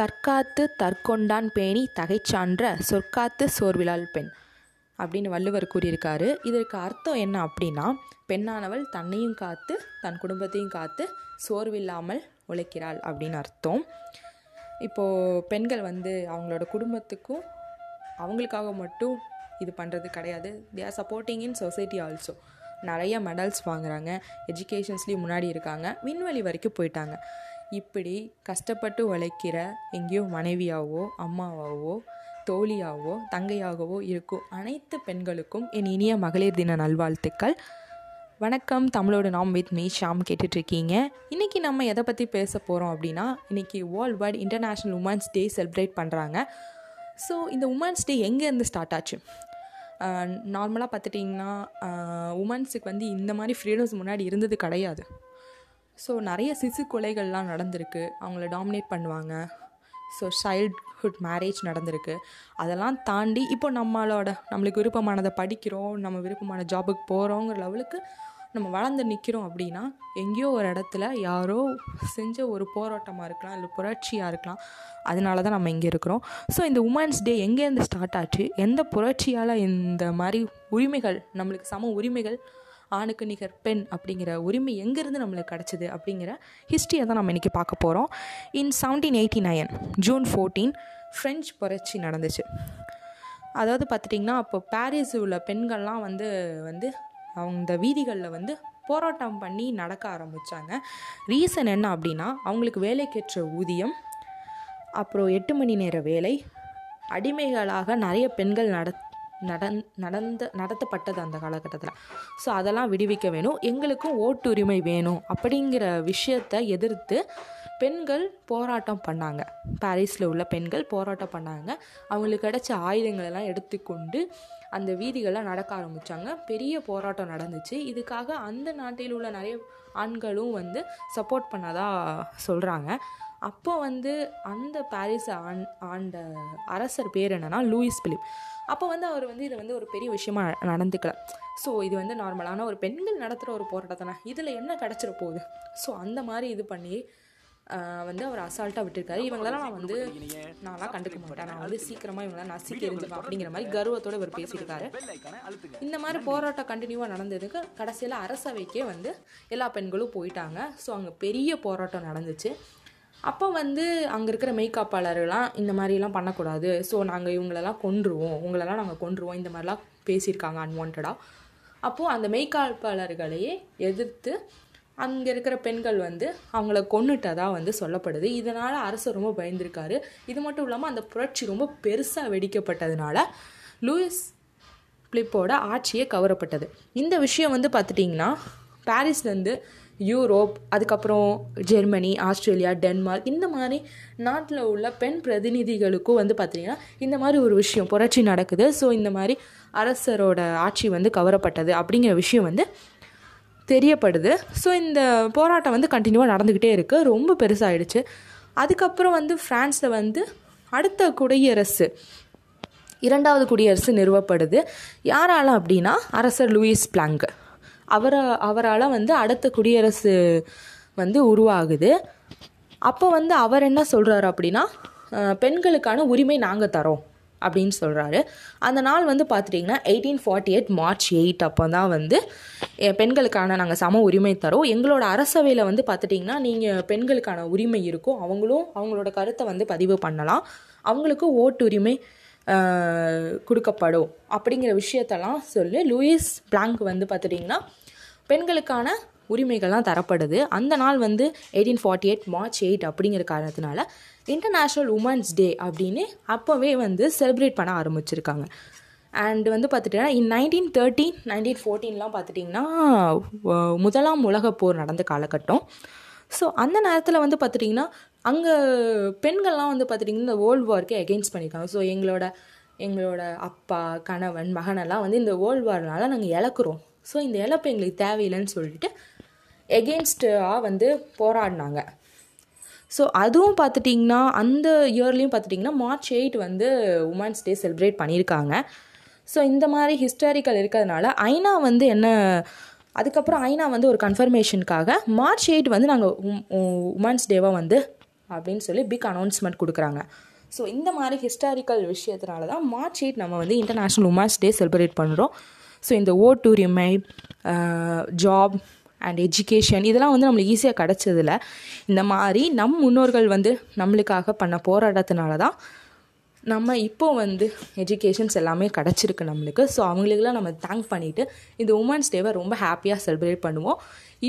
தற்காத்து தற்கொண்டான் பேணி தகைச்சான்ற சொற்காத்து சோர்விலால் பெண். அப்படின்னு வள்ளுவர் கூறியிருக்காரு. இதற்கு அர்த்தம் என்ன அப்படின்னா பெண்ணானவள் தன்னையும் காத்து தன் குடும்பத்தையும் காத்து சோர்வில்லாமல் உழைக்கிறாள் அப்படின்னு அர்த்தம். இப்போது பெண்கள் வந்து அவங்களோட குடும்பத்துக்கும் அவங்களுக்காக மட்டும் இது பண்ணுறது கிடையாது. They are supporting in society also நிறைய மெடல்ஸ் வாங்குறாங்க. எஜுகேஷன்ஸ்லேயும் முன்னாடி இருக்காங்க. விண்வெளி வரைக்கும் போயிட்டாங்க. இப்படி கஷ்டப்பட்டு உழைக்கிற எங்கேயோ மனைவியாவோ அம்மாவாவோ தோழியாவோ தங்கையாகவோ இருக்கும் அனைத்து பெண்களுக்கும் என் இனிய மகளிர் தின நல்வாழ்த்துக்கள். வணக்கம் தமிழோட நாம் வித் மீ ஷாம் கேட்டுட்ருக்கீங்க. இன்றைக்கி நம்ம எதை பற்றி பேச போகிறோம் அப்படின்னா இன்றைக்கி world wide international women's day celebrate பண்ணுறாங்க ஸோ இந்த உமன்ஸ் டே எங்கேருந்து ஸ்டார்ட் ஆச்சு? நார்மலாக பார்த்துட்டிங்கன்னா உமன்ஸுக்கு வந்து இந்த மாதிரி ஃப்ரீடம்ஸ் முன்னாடி இருந்தது கிடையாது. ஸோ நிறைய சிசு கொலைகள்லாம் நடந்திருக்கு. அவங்கள டாமினேட் பண்ணுவாங்க. ஸோ சைல்ட்ஹுட் மேரேஜ் நடந்திருக்கு. அதெல்லாம் தாண்டி இப்போ நம்மளோட நம்மளுக்கு விருப்பமானதை படிக்கிறோம் நம்ம விருப்பமான ஜாபுக்கு போகிறோங்கிற லெவலுக்கு நம்ம வளர்ந்து நிற்கிறோம் அப்படின்னா எங்கேயோ ஒரு இடத்துல யாரோ செஞ்ச ஒரு போராட்டமாக இருக்கலாம் இல்லை புரட்சியாக இருக்கலாம். அதனால தான் நம்ம இங்கே இருக்கிறோம். ஸோ இந்த உமன்ஸ் டே எங்கேருந்து ஸ்டார்ட் ஆச்சு? எந்த புரட்சியால் இந்த மாதிரி உரிமைகள் நம்மளுக்கு சம உரிமைகள் ஆணுக்கு நிகர் பெண் அப்படிங்கிற உரிமை எங்கேருந்து நம்மளுக்கு கிடச்சிது அப்படிங்கிற ஹிஸ்ட்ரியை தான் நம்ம இன்றைக்கி பார்க்க போகிறோம் in seventeen eighty nine June fourteen French புரட்சி நடந்துச்சு. அதாவது பார்த்துட்டிங்கன்னா அப்போ பாரிஸ் உள்ள பெண்கள்லாம் வந்து வந்து அவங்க வீதிகளில் வந்து போராட்டம் பண்ணி நடக்க ஆரம்பித்தாங்க ரீசன் என்ன அப்படின்னா அவங்களுக்கு வேலைக்கேற்ற ஊதியம் அப்புறம் எட்டு மணி நேர வேலை அடிமைகளாக நிறைய பெண்கள் நட நடந் நடந்த நடத்தப்பட்டது அந்த காலகட்டத்தில். ஸோ அதெல்லாம் விடுவிக்க வேணும். எங்களுக்கும் ஓட்டுரிமை வேணும் அப்படிங்கிற விஷயத்தை எதிர்த்து பெண்கள் போராட்டம் பண்ணாங்க. பாரிஸில் உள்ள பெண்கள் போராட்டம் பண்ணாங்க. அவங்களுக்கு கிடைச்ச ஆயுதங்களெல்லாம் எடுத்துக்கொண்டு அந்த வீதிகள்லாம் நடக்க ஆரம்பித்தாங்க பெரிய போராட்டம் நடந்துச்சு. இதுக்காக அந்த நாட்டில் உள்ள நிறைய ஆண்களும் வந்து சப்போர்ட் பண்ணதாக சொல்கிறாங்க அப்போ வந்து அந்த பாரிஸ் ஆண் ஆண்ட அரசர் பேர் என்னென்னா லூயிஸ் பிலிப். அப்போ வந்து அவர் வந்து இதை வந்து ஒரு பெரிய விஷயமா நடந்துக்கல. ஸோ இது வந்து நார்மலான ஒரு பெண்கள் நடத்துகிற ஒரு போராட்டத்தானே இதில் என்ன கிடச்சிட போகுது? ஸோ அந்த மாதிரி இது பண்ணி வந்து அவர் அசால்ட்டாக விட்டுருக்காரு. இவங்களெல்லாம் நான் வந்து நான்லாம் கண்டுக்க மாட்டேன். நான் வந்து சீக்கிரமாக இவங்களாம் நசுக்கி எரிஞ்சுப்பேன் அப்படிங்கிற மாதிரி கர்வத்தோடு இவர் பேசியிருக்காரு. இந்த மாதிரி போராட்டம் கண்டினியூவாக நடந்ததுக்கு கடைசியில் அரசவைக்கே வந்து எல்லா பெண்களும் போயிட்டாங்க. ஸோ அங்கே பெரிய போராட்டம் நடந்துச்சு. அப்போ வந்து அங்கே இருக்கிற மெய்காப்பாளர்கள்லாம் இந்த மாதிரிலாம் பண்ணக்கூடாது. ஸோ நாங்கள் இவங்களெல்லாம் கொன்றுவோம். உங்களெல்லாம் நாங்கள் கொன்றுவோம். இந்த மாதிரிலாம் பேசியிருக்காங்க அன்வான்டாக அப்போது அந்த மெய்காப்பாளர்களையே எதிர்த்து அங்கே இருக்கிற பெண்கள் வந்து அவங்கள கொண்டுட்டதாக வந்து சொல்லப்படுது. இதனால் அரசு ரொம்ப பயந்துருக்காரு. இது மட்டும் இல்லாமல் அந்த புரட்சி ரொம்ப பெருசாக வெடிக்கப்பட்டதுனால லூயிஸ் பிளிப்போட ஆட்சியே கவரப்பட்டது. இந்த விஷயம் வந்து பார்த்துட்டிங்கன்னா பாரிஸ்லேருந்து யூரோப் அதுக்கப்புறம் ஜெர்மனி ஆஸ்திரேலியா டென்மார்க் இந்த மாதிரி நாட்டில் உள்ள பெண் பிரதிநிதிகளுக்கும் வந்து பார்த்திங்கன்னா இந்த மாதிரி ஒரு விஷயம் புரட்சி நடக்குது. ஸோ இந்த மாதிரி அரசரோட ஆட்சி வந்து கவரப்பட்டது அப்படிங்கிற விஷயம் வந்து தெரியப்படுது. ஸோ இந்த போராட்டம் வந்து கண்டினியூவாக நடந்துக்கிட்டே இருக்குது ரொம்ப பெருசாகிடுச்சு அதுக்கப்புறம் வந்து ஃப்ரான்ஸில் வந்து அடுத்த குடியரசு இரண்டாவது குடியரசு நிறுவப்படுது. யாரால் அப்படின்னா அரசர் லூயிஸ் பிளாங்க். அவரை அவரால் வந்து அடுத்த குடியரசு வந்து உருவாகுது. அப்போ வந்து அவர் என்ன சொல்கிறாரு அப்படின்னா பெண்களுக்கான உரிமை நாங்கள் தரோம் அப்படின்னு சொல்கிறாரு அந்த நாள் வந்து பார்த்துட்டிங்கன்னா eighteen forty eight March eight அப்போ தான் வந்து பெண்களுக்கான நாங்கள் சம உரிமை தரோம். எங்களோட அரசவையில் வந்து பார்த்துட்டிங்கன்னா நீங்கள் பெண்களுக்கான உரிமை இருக்கும். அவங்களும் அவங்களோட கருத்தை வந்து பதிவு பண்ணலாம். அவங்களுக்கும் ஓட்டுரிமை கொடுக்கப்படும். அப்படிங்கிற விஷயத்தெல்லாம் சொல்லி லூயிஸ் பிளாங்க் வந்து பார்த்துட்டிங்கன்னா பெண்களுக்கான உரிமைகள்லாம் தரப்படுது. அந்த நாள் வந்து eighteen forty eight March eight அப்படிங்கிற காரணத்தினால இன்டர்நேஷ்னல் உமன்ஸ் டே அப்படின்னு அப்போவே வந்து செலிப்ரேட் பண்ண ஆரம்பிச்சிருக்காங்க. அண்ட் வந்து பார்த்துட்டிங்கன்னா இன் நைன்டீன் தேர்ட்டீன் நைன்டீன் ஃபோர்டீன்லாம் பார்த்துட்டிங்கன்னா முதலாம் உலக போர் நடந்த காலகட்டம். ஸோ அந்த நேரத்தில் வந்து பார்த்துட்டிங்கன்னா அங்கே பெண்கள்லாம் வந்து பார்த்துட்டிங்கன்னா இந்த வேர்ல்டு வார்க்கே எகெயின்ஸ்ட் பண்ணியிருக்காங்க ஸோ எங்களோட எங்களோட அப்பா கணவன் மகனெல்லாம் வந்து இந்த வேர்ல்டு வார்னால நாங்கள் இழக்கிறோம். ஸோ இந்த இழப்பு எங்களுக்கு தேவையில்லைன்னு சொல்லிட்டு எகெயின்ஸ்டாக வந்து போராடினாங்க. ஸோ அதுவும் பார்த்துட்டிங்கன்னா அந்த இயர்லேயும் பார்த்துட்டிங்கன்னா மார்ச் எயிட் வந்து உமன்ஸ் டே செலிப்ரேட் பண்ணியிருக்காங்க ஸோ இந்த மாதிரி ஹிஸ்டாரிக்கல் இருக்கிறதுனால ஐநா வந்து என்ன அதுக்கப்புறம் ஐநா வந்து ஒரு கன்ஃபர்மேஷனுக்காக மார்ச் எயிட் வந்து நாங்கள் உமன்ஸ் டேவாக வந்து அப்படின்னு சொல்லி பிக் அனௌன்ஸ்மெண்ட் கொடுக்குறாங்க. ஸோ இந்த மாதிரி ஹிஸ்டாரிக்கல் விஷயத்தினால தான் மார்ச் எயிட் நம்ம வந்து இன்டர்நேஷ்னல் உமன்ஸ் டே செலிப்ரேட் பண்ணுறோம் ஸோ இந்த ஓட் டூரியமை ஜாப் அண்ட் எஜுகேஷன் இதெல்லாம் வந்து நம்மளுக்கு ஈஸியாக கிடச்சதில்ல. இந்த மாதிரி நம் முன்னோர்கள் வந்து நம்மளுக்காக பண்ண போராட்டத்தினால தான் நம்ம இப்போ வந்து எஜுகேஷன்ஸ் எல்லாமே கிடச்சிருக்கு நம்மளுக்கு. ஸோ அவங்களுக்கெல்லாம் நம்ம தேங்க் பண்ணிவிட்டு இந்த உமன்ஸ் டேவை ரொம்ப ஹாப்பியாக செலிப்ரேட் பண்ணுவோம்.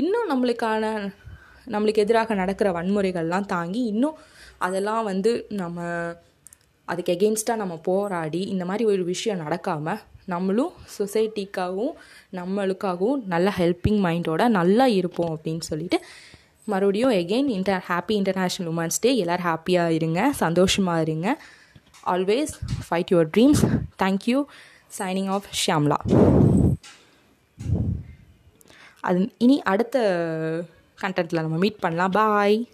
இன்னும் நம்மளுக்கான நம்மளுக்கு எதிராக நடக்கிற வன்முறைகள்லாம் தாங்கி இன்னும் அதெல்லாம் வந்து நம்ம அதுக்கு எகெயின்ஸ்டாக நம்ம போராடி இந்த மாதிரி ஒரு விஷயம் நடக்காமல் நம்மளும் சொசைட்டிக்காகவும் நம்மளுக்காகவும் நல்ல ஹெல்ப்பிங் மைண்டோட நல்லா இருப்போம் அப்படின்னு சொல்லிட்டு மறுபடியும் again inter happy international women's day எல்லோரும் ஹாப்பியாக இருங்க சந்தோஷமாக இருங்க. Always fight your dreams thank you signing off Shyamala அது இனி அடுத்த கண்டென்ட்டில் நம்ம மீட் பண்ணலாம். பாய்